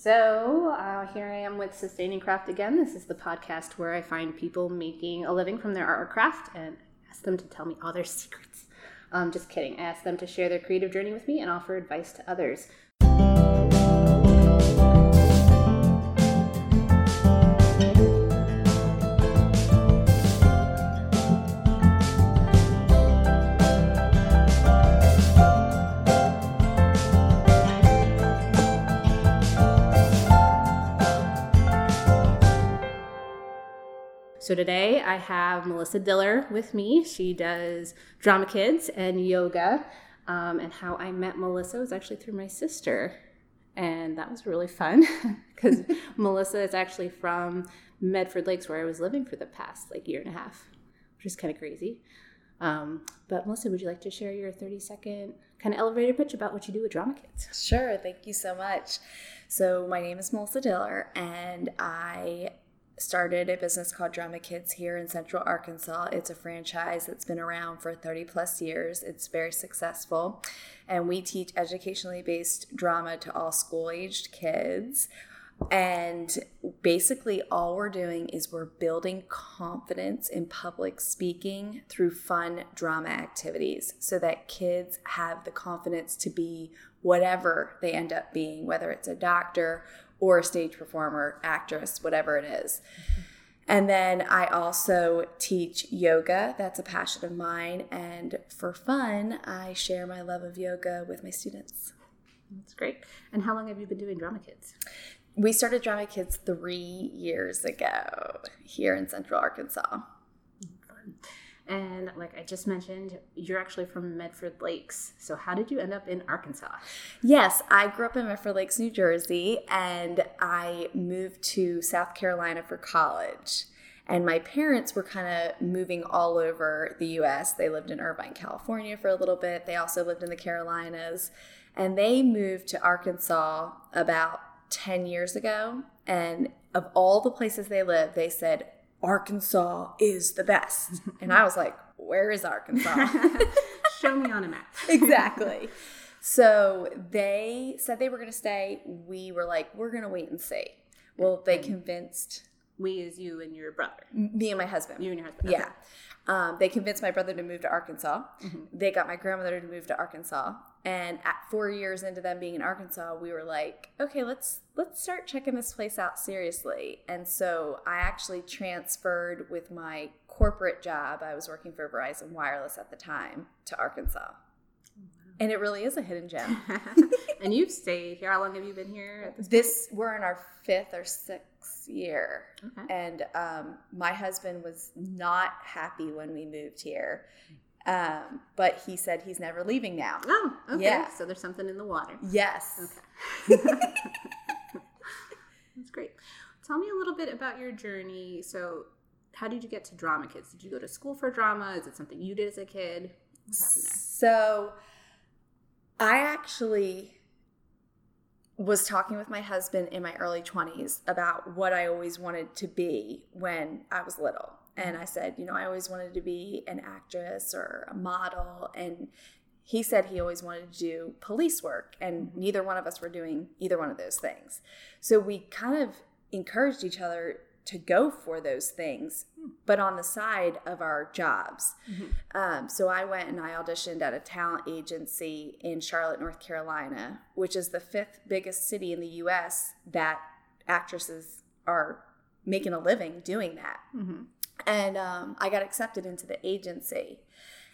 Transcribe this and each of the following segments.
So uh, here I am with Sustaining Craft again. This is the podcast where I find people making a living from their art or craft and ask them to tell me all their secrets. Um, just kidding. I ask them to share their creative journey with me and offer advice to others. So today I have Melissa Diller with me. She does Drama Kids and yoga. Um, and how I met Melissa was actually through my sister. And that was really fun because Melissa is actually from Medford Lakes, where I was living for the past like year and a half, which is kind of crazy. Um, but Melissa, would you like to share your 30 second kind of elevator pitch about what you do with Drama Kids? Sure. Thank you so much. So, my name is Melissa Diller, and I started a business called Drama Kids here in Central Arkansas. It's a franchise that's been around for 30 plus years. It's very successful. And we teach educationally based drama to all school aged kids. And basically, all we're doing is we're building confidence in public speaking through fun drama activities so that kids have the confidence to be whatever they end up being, whether it's a doctor or a stage performer, actress, whatever it is. Mm-hmm. And then I also teach yoga. That's a passion of mine. And for fun, I share my love of yoga with my students. That's great. And how long have you been doing Drama Kids? We started Drama Kids three years ago here in Central Arkansas. And like I just mentioned, you're actually from Medford Lakes. So how did you end up in Arkansas? Yes, I grew up in Medford Lakes, New Jersey, and I moved to South Carolina for college. And my parents were kind of moving all over the US. They lived in Irvine, California for a little bit. They also lived in the Carolinas. And they moved to Arkansas about 10 years ago. And of all the places they lived, they said, Arkansas is the best. And I was like, where is Arkansas? Show me on a map. exactly. So they said they were going to stay. We were like, we're going to wait and see. Well, they convinced we is you and your brother. Me and my husband. You and your husband. Yeah. Um, they convinced my brother to move to Arkansas. Mm-hmm. They got my grandmother to move to Arkansas. And at four years into them being in Arkansas, we were like, okay, let's let's start checking this place out seriously. And so I actually transferred with my corporate job. I was working for Verizon Wireless at the time to Arkansas. And it really is a hidden gem. and you've stayed here. How long have you been here? this, this we're in our fifth or sixth year. Okay. And um, my husband was not happy when we moved here. Um, but he said he's never leaving now. Oh, okay. Yeah. So there's something in the water. Yes. Okay. That's great. Tell me a little bit about your journey. So, how did you get to Drama Kids? Did you go to school for drama? Is it something you did as a kid? What happened there? So, I actually was talking with my husband in my early 20s about what I always wanted to be when I was little. And I said, you know, I always wanted to be an actress or a model. And he said he always wanted to do police work. And neither one of us were doing either one of those things. So we kind of encouraged each other to go for those things, but on the side of our jobs. Mm-hmm. Um, so I went and I auditioned at a talent agency in Charlotte, North Carolina, which is the fifth biggest city in the US that actresses are making a living doing that. Mm-hmm. And um, I got accepted into the agency.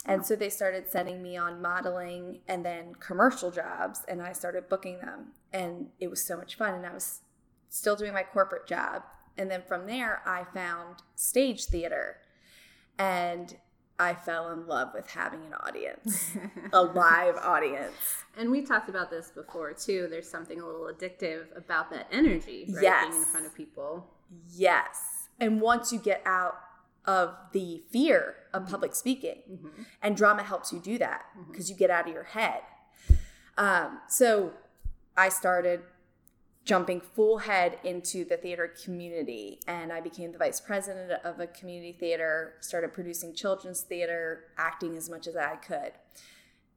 And so they started sending me on modeling and then commercial jobs, and I started booking them. And it was so much fun. And I was still doing my corporate job and then from there, I found stage theater. And I fell in love with having an audience, a live audience. And we talked about this before too. There's something a little addictive about that energy, right? Yes. Being in front of people. Yes. And once you get out of the fear of mm-hmm. public speaking, mm-hmm. and drama helps you do that because mm-hmm. you get out of your head. Um, so I started jumping full head into the theater community and i became the vice president of a community theater started producing children's theater acting as much as i could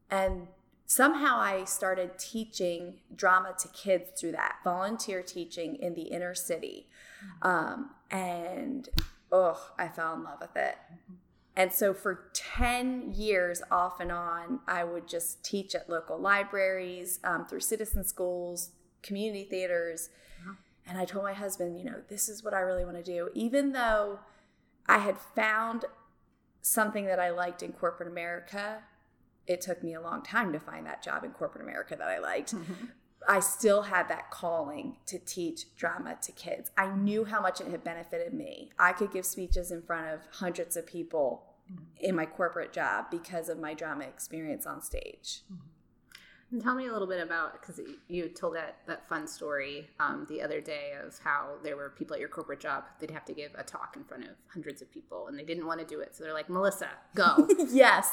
and somehow I started teaching drama to kids through that volunteer teaching in the inner city. Um, and oh, I fell in love with it. And so for 10 years, off and on, I would just teach at local libraries, um, through citizen schools, community theaters. And I told my husband, you know, this is what I really want to do. Even though I had found something that I liked in corporate America, it took me a long time to find that job in corporate America that I liked. Mm-hmm. I still had that calling to teach drama to kids. I knew how much it had benefited me. I could give speeches in front of hundreds of people mm-hmm. in my corporate job because of my drama experience on stage. Mm-hmm. Tell me a little bit about because you told that that fun story um, the other day of how there were people at your corporate job they'd have to give a talk in front of hundreds of people and they didn't want to do it, so they're like, "Melissa, go." yes.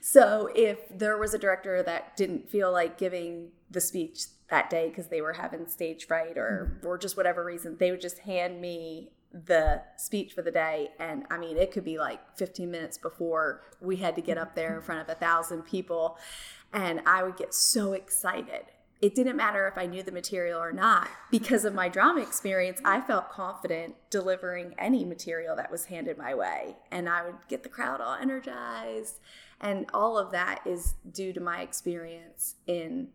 So if there was a director that didn't feel like giving the speech that day because they were having stage fright or mm-hmm. or just whatever reason, they would just hand me the speech for the day and i mean it could be like 15 minutes before we had to get up there in front of a thousand people and I would get so excited. It didn't matter if I knew the material or not. Because of my drama experience, I felt confident delivering any material that was handed my way. And I would get the crowd all energized. And all of that is due to my experience in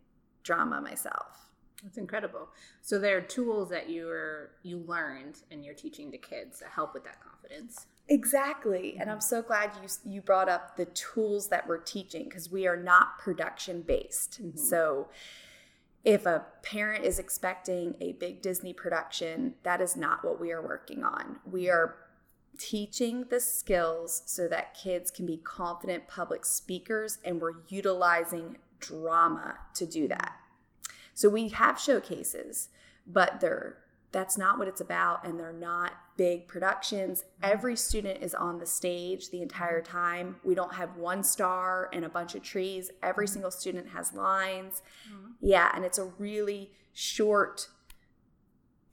drama myself. That's incredible. So there are tools that you were you learned and you're teaching to kids that help with that confidence. Exactly. And I'm so glad you you brought up the tools that we're teaching because we are not production based. Mm-hmm. So if a parent is expecting a big Disney production, that is not what we are working on. We are teaching the skills so that kids can be confident public speakers and we're utilizing drama to do that. So we have showcases, but they're that's not what it's about and they're not big productions. Every student is on the stage the entire time. We don't have one star and a bunch of trees. Every mm-hmm. single student has lines. Mm-hmm. yeah and it's a really short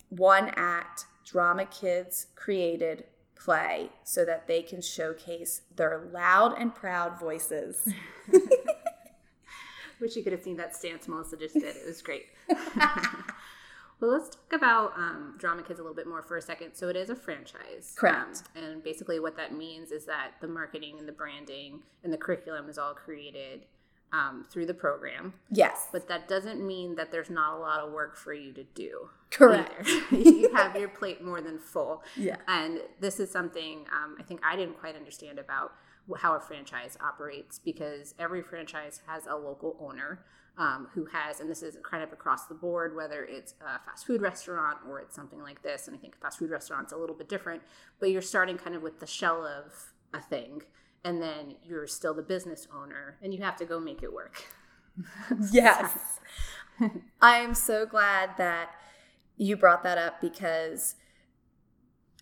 one act drama kids created play so that they can showcase their loud and proud voices wish you could have seen that stance melissa just did it was great Well, let's talk about um, Drama Kids a little bit more for a second. So it is a franchise. Correct. Um, and basically, what that means is that the marketing and the branding and the curriculum is all created um, through the program. Yes. But that doesn't mean that there's not a lot of work for you to do. Correct. you have your plate more than full. Yeah. And this is something um, I think I didn't quite understand about how a franchise operates because every franchise has a local owner um, who has, and this is kind of across the board, whether it's a fast food restaurant or it's something like this. And I think a fast food restaurant's a little bit different, but you're starting kind of with the shell of a thing, and then you're still the business owner, and you have to go make it work. yes. I am so glad that you brought that up because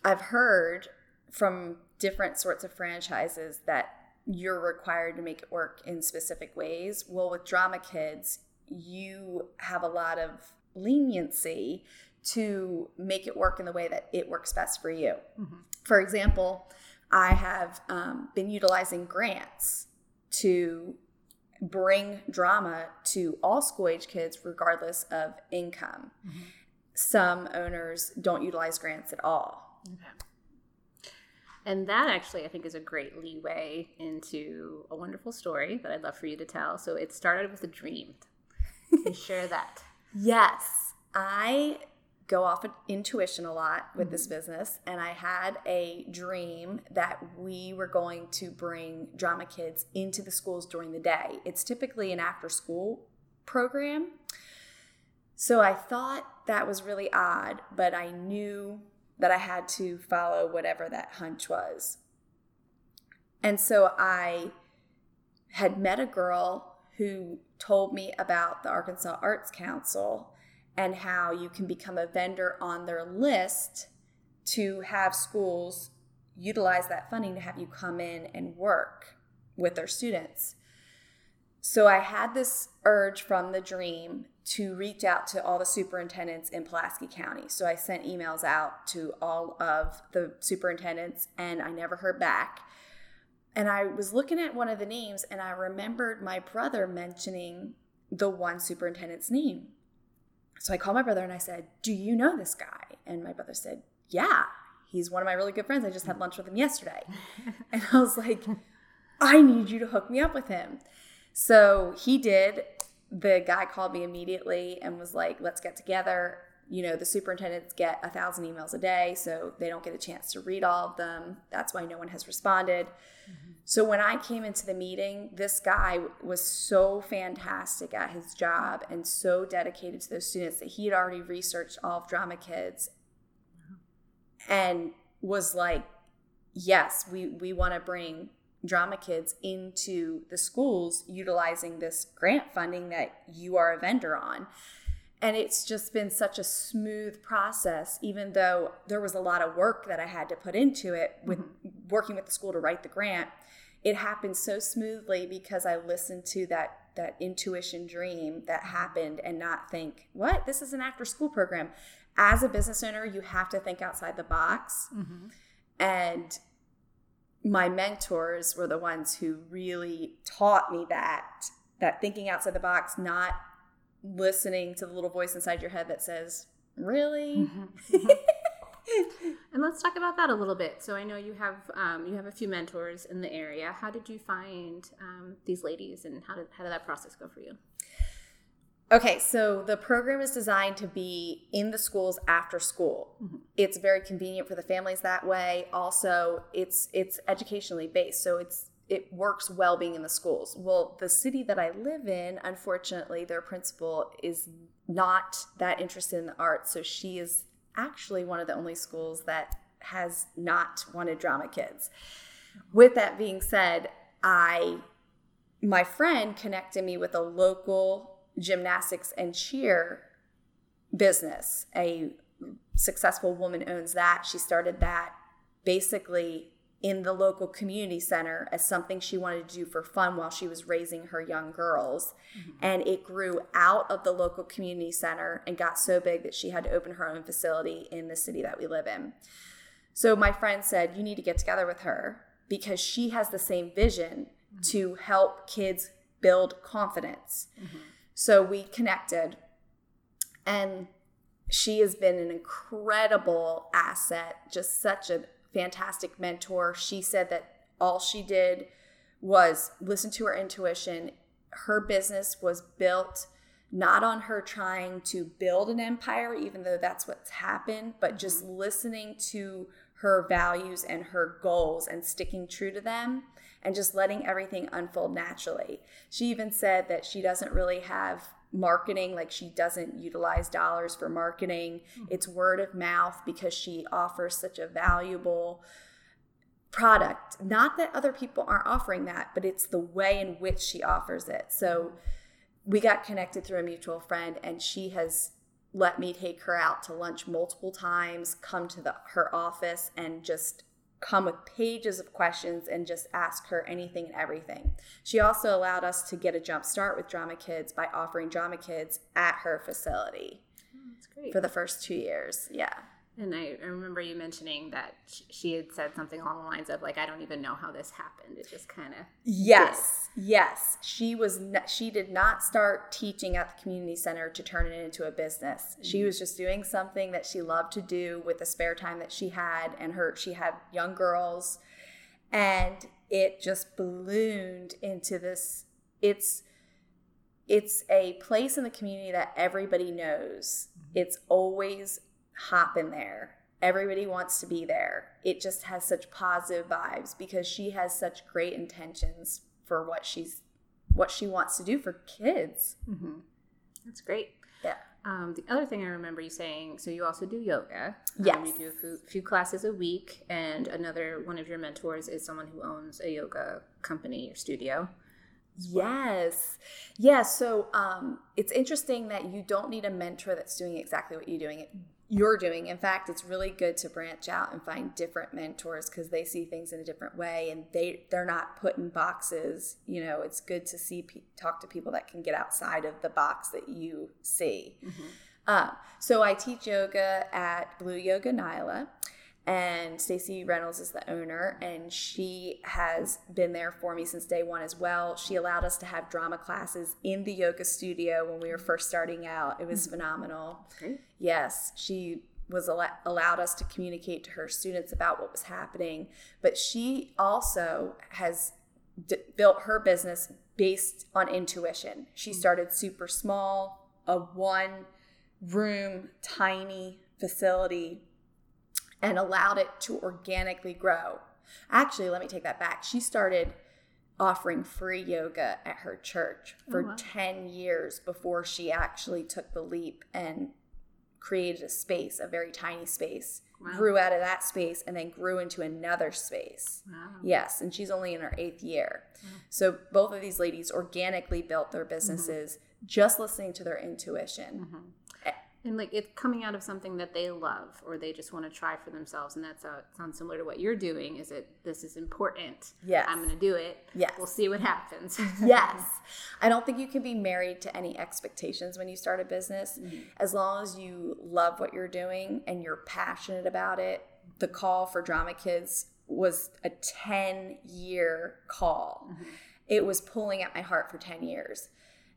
I've heard from different sorts of franchises that you're required to make it work in specific ways. Well, with Drama Kids, you have a lot of leniency to make it work in the way that it works best for you. Mm-hmm. For example, I have um, been utilizing grants to bring drama to all school age kids, regardless of income. Mm-hmm. Some owners don't utilize grants at all. Okay. And that actually, I think, is a great leeway into a wonderful story that I'd love for you to tell. So it started with a dream. Can you share that? Yes. I go off of intuition a lot with mm-hmm. this business, and I had a dream that we were going to bring drama kids into the schools during the day. It's typically an after school program. So I thought that was really odd, but I knew that I had to follow whatever that hunch was. And so I had met a girl who told me about the Arkansas Arts Council and how you can become a vendor on their list to have schools utilize that funding to have you come in and work with their students. So I had this urge from the dream to reach out to all the superintendents in Pulaski County. So I sent emails out to all of the superintendents and I never heard back. And I was looking at one of the names and I remembered my brother mentioning the one superintendent's name. So I called my brother and I said, Do you know this guy? And my brother said, Yeah, he's one of my really good friends. I just had lunch with him yesterday. and I was like, I need you to hook me up with him. So he did. The guy called me immediately and was like, Let's get together you know, the superintendents get a thousand emails a day, so they don't get a chance to read all of them. That's why no one has responded. Mm-hmm. So when I came into the meeting, this guy was so fantastic at his job and so dedicated to those students that he had already researched all of Drama Kids and was like, yes, we, we want to bring drama kids into the schools utilizing this grant funding that you are a vendor on. And it's just been such a smooth process even though there was a lot of work that i had to put into it with mm-hmm. working with the school to write the grant. It happened so smoothly because i listened to that that intuition dream that happened and not think what? This is an after school program. As a business owner you have to think outside the box. Mm-hmm. and my mentors were the ones who really taught me that that thinking outside the box not listening to the little voice inside your head that says, "Really?" Mm-hmm. Mm-hmm. and let's talk about that a little bit. So I know you have um, you have a few mentors in the area. How did you find um, these ladies, and how did how did that process go for you? Okay, so the program is designed to be in the schools after school. Mm-hmm. It's very convenient for the families that way. Also, it's it's educationally based, so it's it works well being in the schools. Well, the city that I live in, unfortunately, their principal is not that interested in the arts. So she is actually one of the only schools that has not wanted drama kids. With that being said, I my friend connected me with a local gymnastics and cheer business. A successful woman owns that. She started that basically in the local community center as something she wanted to do for fun while she was raising her young girls. Mm-hmm. And it grew out of the local community center and got so big that she had to open her own facility in the city that we live in. So my friend said, You need to get together with her because she has the same vision mm-hmm. to help kids build confidence. Mm-hmm. So we connected and she has been an incredible asset, just such a fantastic mentor. She said that all she did was listen to her intuition. Her business was built not on her trying to build an empire, even though that's what's happened, but just listening to her values and her goals and sticking true to them and just letting everything unfold naturally. She even said that she doesn't really have marketing like she doesn't utilize dollars for marketing mm-hmm. it's word of mouth because she offers such a valuable product not that other people aren't offering that but it's the way in which she offers it so we got connected through a mutual friend and she has let me take her out to lunch multiple times come to the her office and just come with pages of questions and just ask her anything and everything. She also allowed us to get a jump start with Drama Kids by offering Drama Kids at her facility. Oh, that's great. For the first two years. Yeah. And I, I remember you mentioning that she had said something along the lines of like, "I don't even know how this happened. It just kind of." Yes, did. yes. She was. she did not start teaching at the community center to turn it into a business. Mm-hmm. She was just doing something that she loved to do with the spare time that she had, and her. She had young girls, and it just ballooned into this. It's it's a place in the community that everybody knows. Mm-hmm. It's always hop in there. Everybody wants to be there. It just has such positive vibes because she has such great intentions for what she's what she wants to do for kids. Mm-hmm. That's great. Yeah. Um, the other thing I remember you saying, so you also do yoga. Yes. Um, you do a few, few, classes a week, and another one of your mentors is someone who owns a yoga company or studio. Yes. Yeah. So um, it's interesting that you don't need a mentor that's doing exactly what you're doing you're doing. In fact, it's really good to branch out and find different mentors because they see things in a different way and they they're not put in boxes. You know, it's good to see talk to people that can get outside of the box that you see. Mm-hmm. Uh, so I teach yoga at Blue Yoga Nyla. And Stacy Reynolds is the owner, and she has been there for me since day one as well. She allowed us to have drama classes in the yoga studio when we were first starting out. It was mm-hmm. phenomenal. Yes, she was al- allowed us to communicate to her students about what was happening, but she also has d- built her business based on intuition. She mm-hmm. started super small, a one room, tiny facility and allowed it to organically grow. Actually, let me take that back. She started offering free yoga at her church for oh, wow. 10 years before she actually took the leap and created a space, a very tiny space. Wow. Grew out of that space and then grew into another space. Wow. Yes, and she's only in her eighth year. So both of these ladies organically built their businesses mm-hmm. just listening to their intuition. Mm-hmm and like it's coming out of something that they love or they just want to try for themselves and that's how it sounds similar to what you're doing is it this is important. Yes. I'm going to do it. Yes. We'll see what happens. Yes. I don't think you can be married to any expectations when you start a business. Mm-hmm. as long as you love what you're doing and you're passionate about it the call for drama kids was a 10 year call. Mm-hmm. it was pulling at my heart for 10 years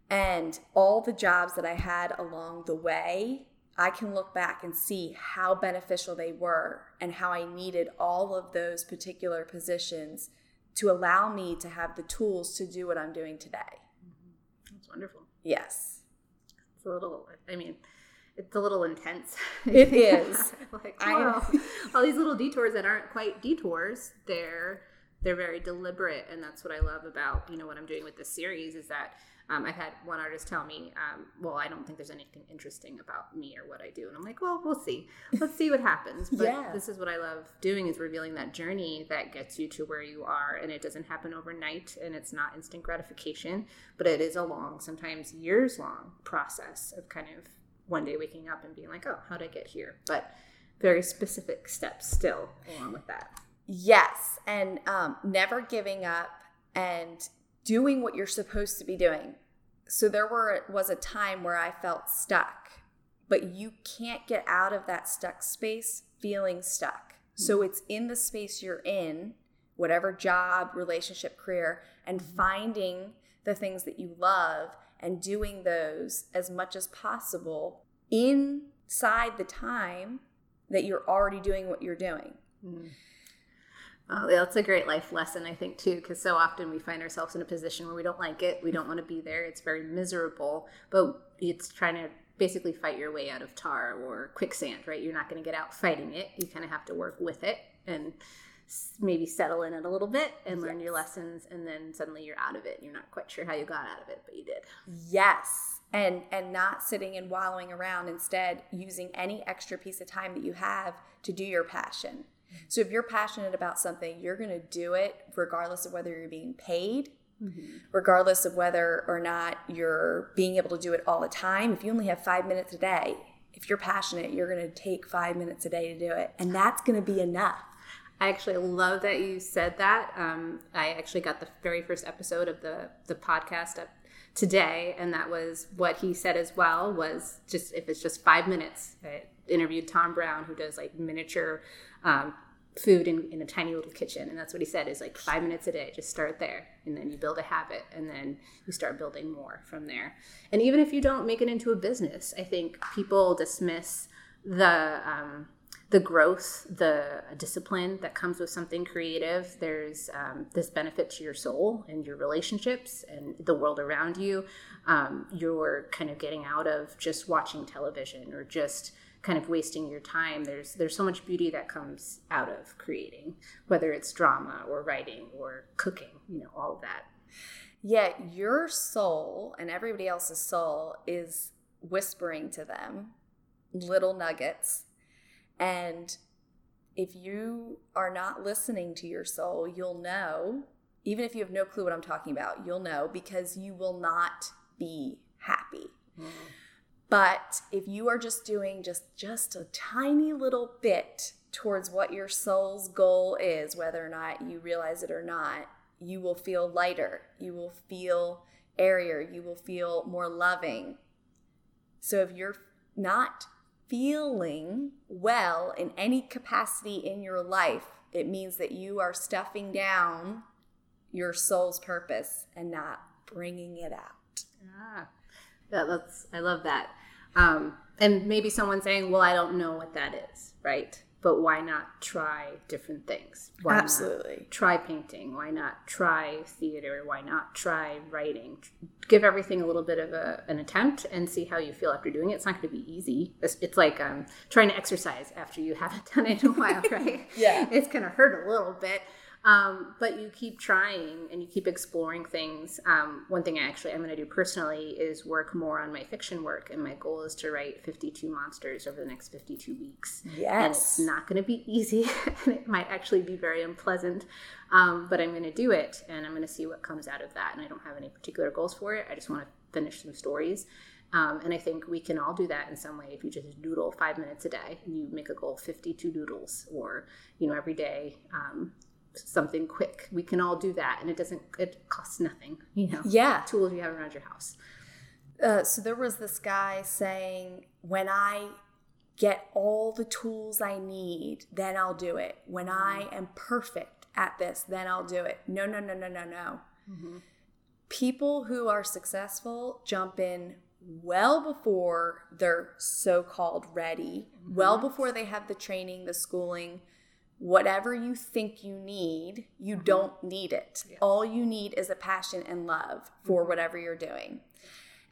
and all the jobs that I had along the way, I can look back and see how beneficial they were and how I needed all of those particular positions to allow me to have the tools to do what I'm doing today. Mm-hmm. That's wonderful. Yes. It's a little, I mean, it's a little intense. It is. like, wow, all these little detours that aren't quite detours, they're they're very deliberate, and that's what I love about you know what I'm doing with this series is that um, I've had one artist tell me, um, "Well, I don't think there's anything interesting about me or what I do," and I'm like, "Well, we'll see. Let's see what happens." But yeah. this is what I love doing is revealing that journey that gets you to where you are, and it doesn't happen overnight, and it's not instant gratification, but it is a long, sometimes years long process of kind of one day waking up and being like, "Oh, how did I get here?" But very specific steps still along with that. Yes, and um, never giving up and doing what you're supposed to be doing. So there were was a time where I felt stuck, but you can't get out of that stuck space feeling stuck. So it's in the space you're in, whatever job, relationship, career, and finding the things that you love and doing those as much as possible inside the time that you're already doing what you're doing. Mm-hmm. Oh, that's a great life lesson, I think, too, because so often we find ourselves in a position where we don't like it. We don't want to be there. It's very miserable, but it's trying to basically fight your way out of tar or quicksand, right? You're not going to get out fighting it. You kind of have to work with it and maybe settle in it a little bit and learn yes. your lessons and then suddenly you're out of it you're not quite sure how you got out of it but you did yes and and not sitting and wallowing around instead using any extra piece of time that you have to do your passion so if you're passionate about something, you're going to do it regardless of whether you're being paid, mm-hmm. regardless of whether or not you're being able to do it all the time. If you only have five minutes a day, if you're passionate, you're going to take five minutes a day to do it, and that's going to be enough. I actually love that you said that. Um, I actually got the very first episode of the the podcast up today, and that was what he said as well. Was just if it's just five minutes. I interviewed Tom Brown, who does like miniature um, food in, in a tiny little kitchen. And that's what he said is like five minutes a day just start there. And then you build a habit and then you start building more from there. And even if you don't make it into a business i think people dismiss the um, the growth the discipline that comes with something creative. There's um, this benefit to your soul and your relationships and the world around you. Um, you're kind of getting out of just watching television or just kind of wasting your time there's there's so much beauty that comes out of creating whether it's drama or writing or cooking you know all of that. Yet your soul and everybody else's soul is whispering to them little nuggets. And if you are not listening to your soul you'll know even if you have no clue what i'm talking about you'll know because you will not be happy. Mm. But if you are just doing just just a tiny little bit towards what your soul's goal is, whether or not you realize it or not, you will feel lighter. You will feel airier. You will feel more loving. So if you're not feeling well in any capacity in your life, it means that you are stuffing down your soul's purpose and not bringing it out. Ah, yeah, that's I love that. Um, and maybe someone saying, "Well, I don't know what that is," right? But why not try different things? Why Absolutely. try painting? Why not try theater? Why not try writing? Give everything a little bit of a, an attempt and see how you feel after doing it. It's not going to be easy. It's, it's like um, trying to exercise after you haven't done it in a while, right? yeah. It's going to hurt a little bit. Um, but you keep trying and you keep exploring things. Um, one thing I actually I'm going to do personally is work more on my fiction work, and my goal is to write 52 monsters over the next 52 weeks. Yes, and it's not going to be easy, and it might actually be very unpleasant. Um, but I'm going to do it, and I'm going to see what comes out of that. And I don't have any particular goals for it. I just want to finish some stories. Um, and I think we can all do that in some way. If you just doodle five minutes a day, and you make a goal 52 doodles, or you know every day, um, something quick. We can all do that, and it doesn't. It costs nothing. You know. Yeah. Tools you have around your house. Uh, so there was this guy saying, "When I get all the tools I need, then I'll do it. When I am perfect at this, then I'll do it." No, no, no, no, no, no. Mm-hmm. People who are successful jump in well before they're so-called ready, Mm-hmm. well before they have the training, the schooling whatever you think you need, you mm-hmm. don't need it. All you need is a passion and love for mm-hmm. whatever you're doing.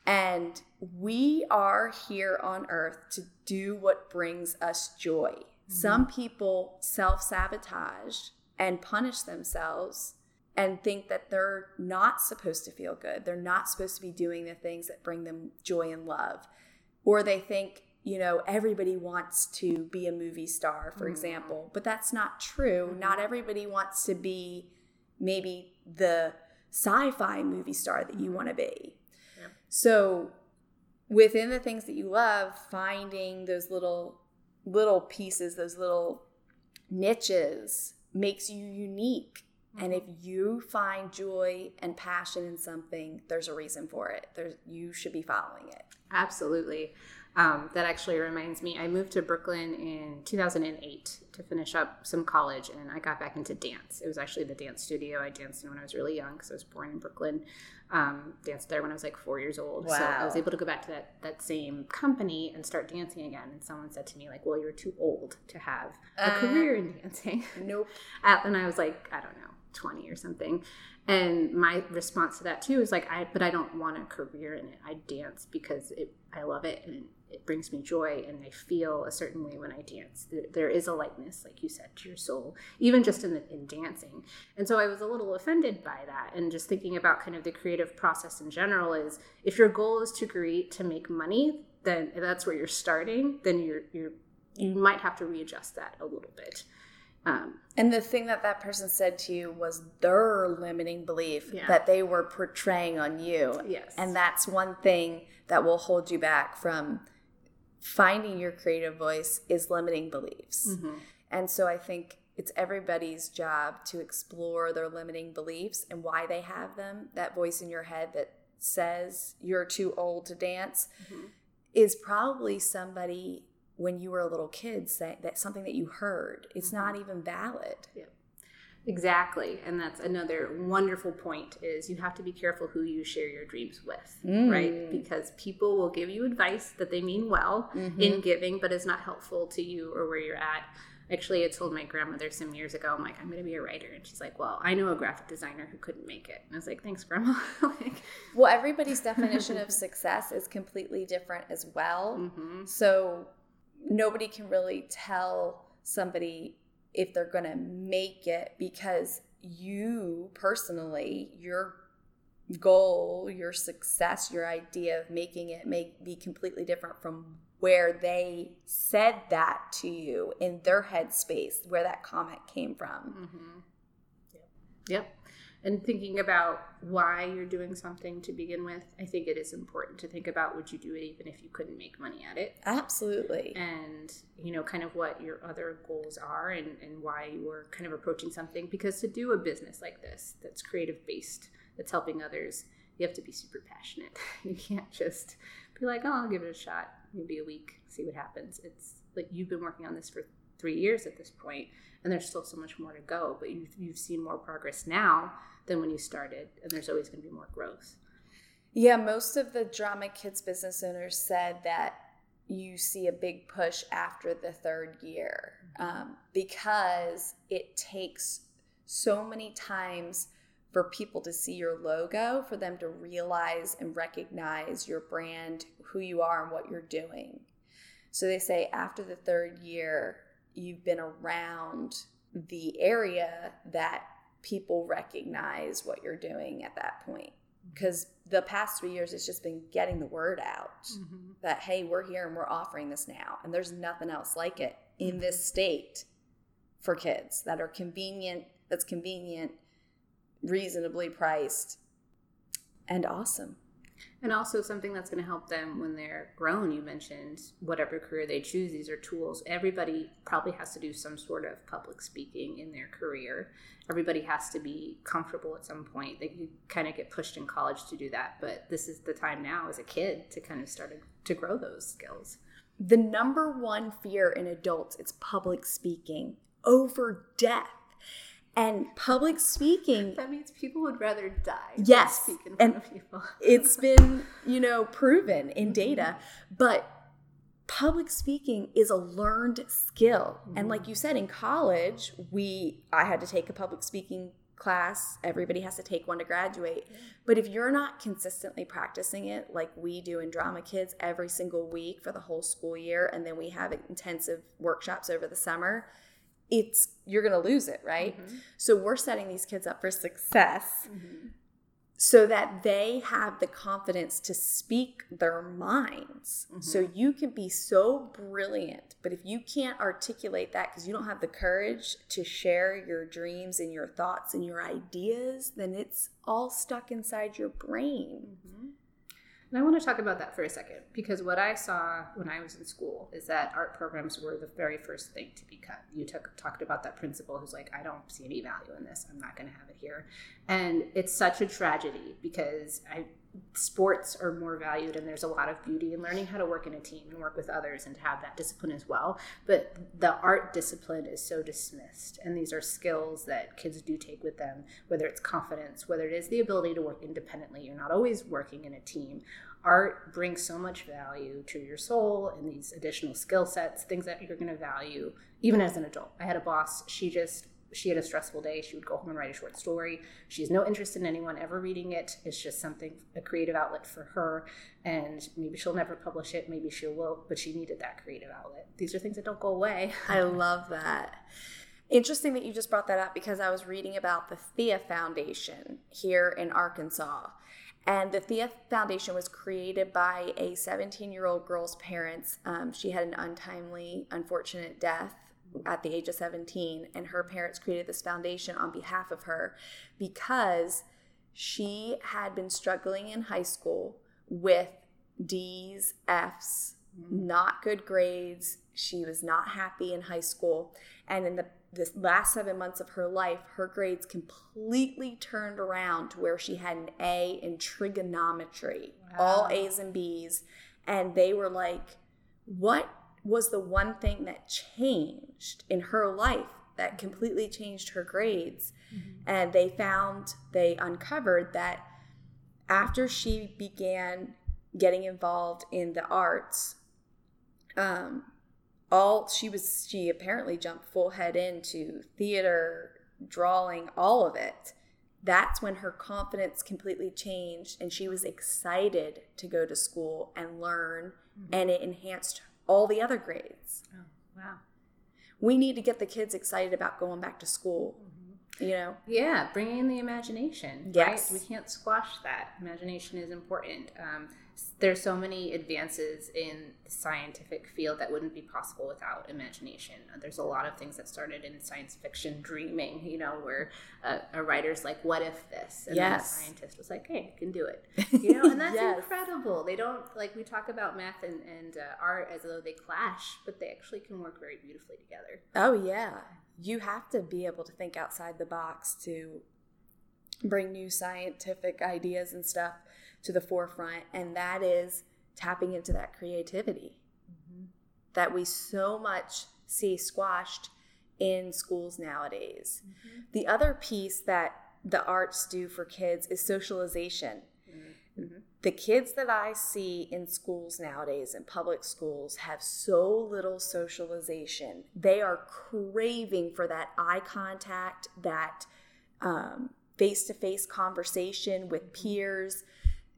And we are here on earth to do what brings us joy. Mm-hmm. Some people self sabotage and punish themselves and think that they're not supposed to feel good. They're not supposed to be doing the things that bring them joy and love. Or they think, you know, everybody wants to be a movie star, for Mhm. example, but that's not true. Mhm. Not everybody wants to be maybe the sci fi movie star that you want to be. Yep. So, within the things that you love, finding those little little pieces, those little niches makes you unique. And if you find joy and passion in something, there's a reason for it. There's you should be following it. Absolutely. Um, that actually reminds me, I moved to Brooklyn in 2008 to finish up some college, and I got back into dance. It was actually the dance studio I danced in when I was really young because I was born in Brooklyn. Um, danced there when I was like four years old. So I was able to go back to that, that same company and start dancing again. And someone said to me, like, well, you're too old to have a Uh. career in dancing. Nope. And I was like, I don't know, 20 or something. And my response to that too is like, I, but I don't want a career in it. I dance because it, I love it and it brings me joy and I feel a certain way when I dance. There, there is a lightness, like you said, to your soul, even just in, the, in dancing. And so I was a little offended by that. And just thinking about kind of the creative process in general is if your goal is to create, to make money, then that's where you're starting, then you're, you're, you might have to readjust that a little bit. Um, And the thing that that person said to you was their limiting belief Yeah. that they were portraying on you. Yes. And that's one thing that will hold you back from finding your creative voice is limiting beliefs. Mhm. And so I think it's everybody's job to explore their limiting beliefs and why they have them. That voice in your head that says you're too old to dance Mhm. is probably somebody when you were a little kid saying that something that you heard. It's not even valid. Exactly. And that's another wonderful point is you have to be careful who you share your dreams with, Mm. right? Because people will give you advice that they mean well Mhm. in giving, but is not helpful to you or where you're at. Actually, I told my grandmother some years ago, I'm like, I'm going to be a writer. And she's like, well, I know a graphic designer who couldn't make it. And I was like, thanks, Grandma. like, Well, everybody's definition of success is completely different as well. mhm. So nobody can really tell somebody if they're going to make it because you personally, your goal, your success, your idea of making it may be completely different from where they said that to you in their headspace, where that comment came from. Mhm. Yep. Yep. And thinking about why you're doing something to begin with, I think it is important to think about would you do it even if you couldn't make money at it? Absolutely. and you know kind of what your other goals are and, and why you are kind of approaching something because to do a business like this that's creative based that's helping others you have to be super passionate you can't just be like oh i'll give it a shot maybe a week see what happens it's like you've been working on this for three years at this point, and there's still so much more to go. But you've you've seen more progress now than when you started, and there's always going to be more growth. Yeah, most of the drama kids business owners said that you see a big push after the third year um, because it takes so many times for people to see your logo, for them to realize and recognize your brand, who you are, and what you're doing. So they say after the third year, you've been around the area that people recognize what you're doing at that point. Because the past three years it's just been getting the word out mm-hmm. that hey we're here and we're offering this now. And there's nothing else like it in this state for kids that are convenient that's convenient reasonably priced and awesome and also something that's going to help them when they're grown. You mentioned whatever career they choose, these are tools. Everybody probably has to do some sort of public speaking in their career. Everybody has to be comfortable at some point. They kind of get pushed in college to do that, but this is the time now as a kid to kind of start to grow those skills. The number one fear in adults is public speaking over death and public speaking that means people would rather die yes speak in front and of people. it's been you know proven in data but public speaking is a learned skill. Mm-hmm. and like you said in college we i had to take a public speaking class. Everybody has to take one to graduate. But if you're not consistently practicing it like we do in drama kids every single week for the whole school year and then we have intensive workshops over the summer it's you're going to lose it, right? Mm-hmm. So we're setting these kids up for success mm-hmm. so that they have the confidence to speak their minds. Mm-hmm. So you can be so brilliant, but if you can't articulate that because you don't have the courage to share your dreams and your thoughts and your ideas, then it's all stuck inside your brain. And I want to talk about that for a second because what I saw when I was in school is that art programs were the very first thing to be cut. You took, talked about that principal who's like, I don't see any value in this. I'm not going to have it here. And it's such a tragedy because I sports are more valued and there's a lot of beauty in learning how to work in a team and work with others and to have that discipline as well. But the art discipline is so dismissed and these are skills that kids do take with them whether it's confidence whether it is the ability to work independently you're not always working in a team. Art brings so much value to your soul and these additional skill sets things that you're going to value even as an adult. I had a boss she just she had a stressful day, she would go home and write a short story. She has no interest in anyone ever reading it. It's just something, a creative outlet for her. And maybe she'll never publish it, maybe she will, but she needed that creative outlet. These are things that don't go away. I love that. Interesting that you just brought that up because I was reading about the Thea Foundation here in Arkansas. And the Thea Foundation was created by a 17 year old girl's parents. Um, she had an untimely, unfortunate death at the age of 17 and her parents created this foundation on behalf of her because she had been struggling in high school with D's, F's, mm-hmm. not good grades. She was not happy in high school. And in the this last seven months of her life, her grades completely turned around to where she had an A in trigonometry, wow. all A's and B's. And they were like, What was the one thing that changed in her life that completely changed her grades. Mm-hmm. And they found, they uncovered that after she began getting involved in the arts, um, all she was, she apparently jumped full head into theater, drawing, all of it. That's when her confidence completely changed and she was excited to go to school and learn, mm-hmm. and it enhanced all the other grades. Oh, wow. We need to get the kids excited about going back to school. Mm-hmm. You know? Yeah, bringing in the imagination. Yes. Right? We can't squash that. Imagination is important. Um, there's so many advances in the scientific field that wouldn't be possible without imagination. There's a lot of things that started in science fiction dreaming, you know, where a, a writer's like, "What if this?" and yes. scientist was like, "Hey, I can do it," you know, and that's yes. incredible. They don't like we talk about math and, and uh, art as though they clash, but they actually can work very beautifully together. Oh yeah, you have to be able to think outside the box to bring new scientific ideas and stuff to the forefront, and that is tapping into that creativity. Mm-hmm. that we so much see squashed in schools nowadays. Mm-hmm. The other piece that the arts do for kids is socialization. Mm-hmm. The kids that I see in schools nowadays, in public schools, have so little socialization. They are craving for that eye contact, that face to face conversation with mm-hmm. peers.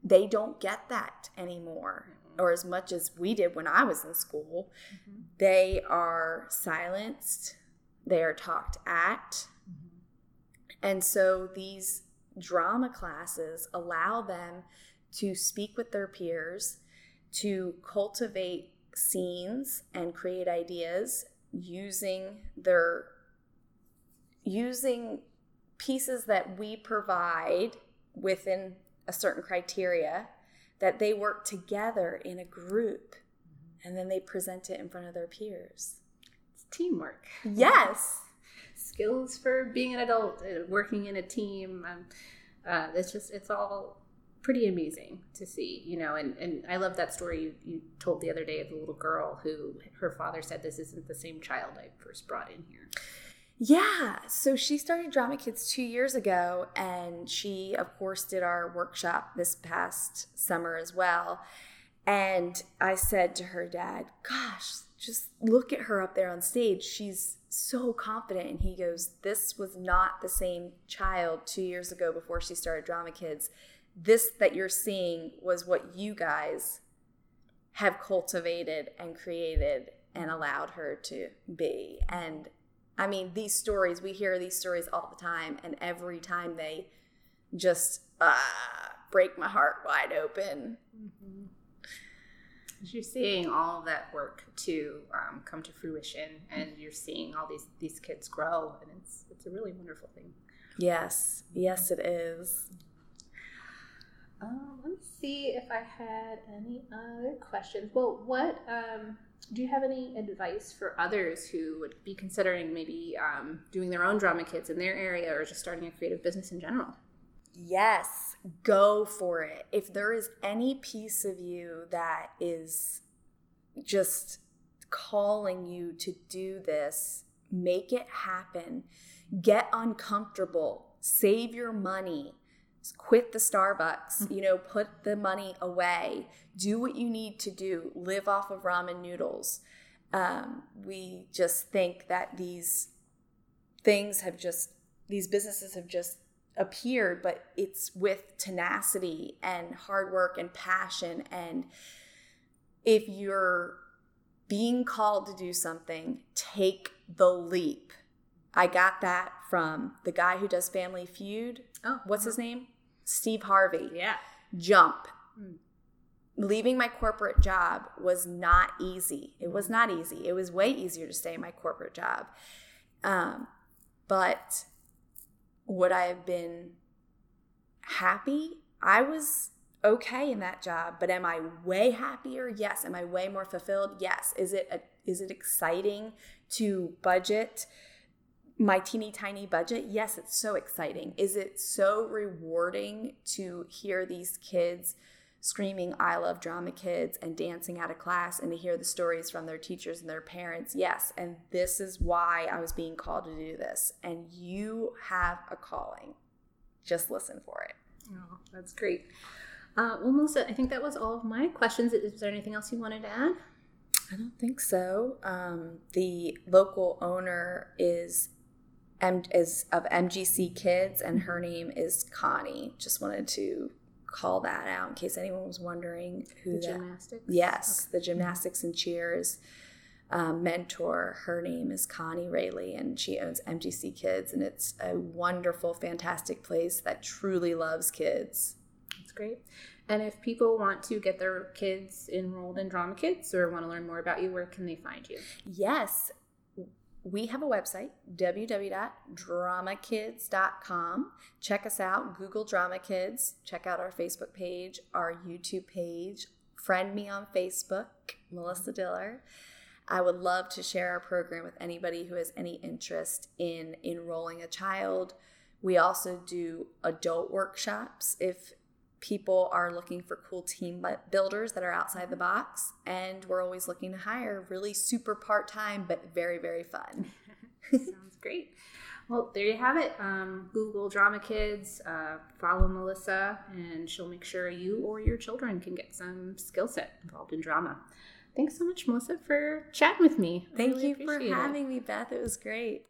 They don't get that anymore, mm-hmm. or as much as we did when I was in school. Mm-hmm. They are silenced, they are talked at. Mm-hmm. And so these drama classes allow them to speak with their peers, to cultivate scenes and create ideas using their using pieces that we provide within a certain criteria that they work together in a group mm-hmm. and then they present it in front of their peers. It's teamwork. Yes. Skills for being an adult, uh, working in a team. Um, uh, it's just, it's all pretty amazing to see, you know. And, and I love that story you, you told the other day of the little girl who her father said, This isn't the same child I first brought in here. Yeah. So she started Drama Kids two years ago, and she, of course, did our workshop this past summer as well. And I said to her dad, Gosh, just look at her up there on stage. She's so confident. And he goes, This was not the same child two years ago before she started Drama Kids. This that you're seeing was what you guys have cultivated and created and allowed her to be. And I mean, these stories, we hear these stories all the time, and every time they just uh, break my heart wide open. Mm-hmm. You're seeing all that work to um, come to fruition, and you're seeing all these these kids grow, and it's it's a really wonderful thing. Yes, yes, it is. Um, let me see if I had any other questions. Well, what um, do you have any advice for others who would be considering maybe um, doing their own drama kids in their area or just starting a creative business in general? Yes, go for it. If there is any piece of you that is just calling you to do this, make it happen. Get uncomfortable, save your money, quit the Starbucks, mm-hmm. you know, put the money away, do what you need to do, live off of ramen noodles. Um, we just think that these things have just, these businesses have just appeared, but it's with tenacity and hard work and passion. And if you're being called to do something, take the leap. I got that from the guy who does Family Feud. Oh, what's his name? Steve Harvey. Yeah. Jump. Mm. Leaving my corporate job was not easy. It was not easy. It was way easier to stay in my corporate job. Um, but would I have been happy? I was okay in that job, but am I way happier? Yes. Am I way more fulfilled? Yes. Is it a, is it exciting to budget my teeny tiny budget, yes, it's so exciting. Is it so rewarding to hear these kids screaming, I love drama kids and dancing out of class and to hear the stories from their teachers and their parents? Yes. And this is why I was being called to do this. And you have a calling. Just listen for it. Oh, that's great. Uh, well, Melissa, I think that was all of my questions. Is there anything else you wanted to add? I don't think so. Um, the local owner is M- is of MGC Kids, and her name is Connie. Just wanted to call that out in case anyone was wondering who the that. Gymnastics. Yes, okay. the gymnastics and cheers um, mentor. Her name is Connie Rayleigh, and she owns MGC Kids, and it's a wonderful, fantastic place that truly loves kids. That's great. And if people want to get their kids enrolled in Drama Kids or want to learn more about you, where can they find you? Yes, we have a website, www.dramakids.com. Check us out, Google Drama Kids. Check out our Facebook page, our YouTube page. Friend me on Facebook, Melissa Diller. I would love to share our program with anybody who has any interest in enrolling a child. We also do adult workshops if people are looking for cool team builders that are outside the box, and we're always looking to hire really super part time, but very, very fun. Sounds great. Well, there you have it. Um, Google Drama Kids, uh, follow Melissa, and she'll make sure you or your children can get some skill set involved in drama. Thanks so much, Melissa, for chatting with me. Thank really you for having it. me, Beth. It was great.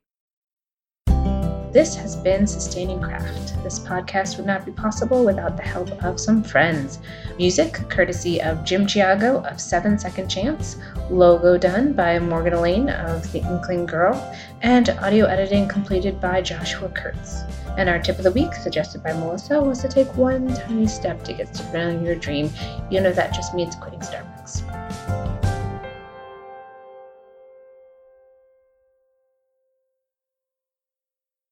This has been Sustaining Craft. This podcast would not be possible without the help of some friends. Music courtesy of Jim Chiago of Seven Second Chance, logo done by Morgan Elaine of The Inkling Girl, and audio editing completed by Joshua Kurtz. And our tip of the week, suggested by Melissa, was to take one tiny step to get on your dream, even if that just means quitting Starbucks.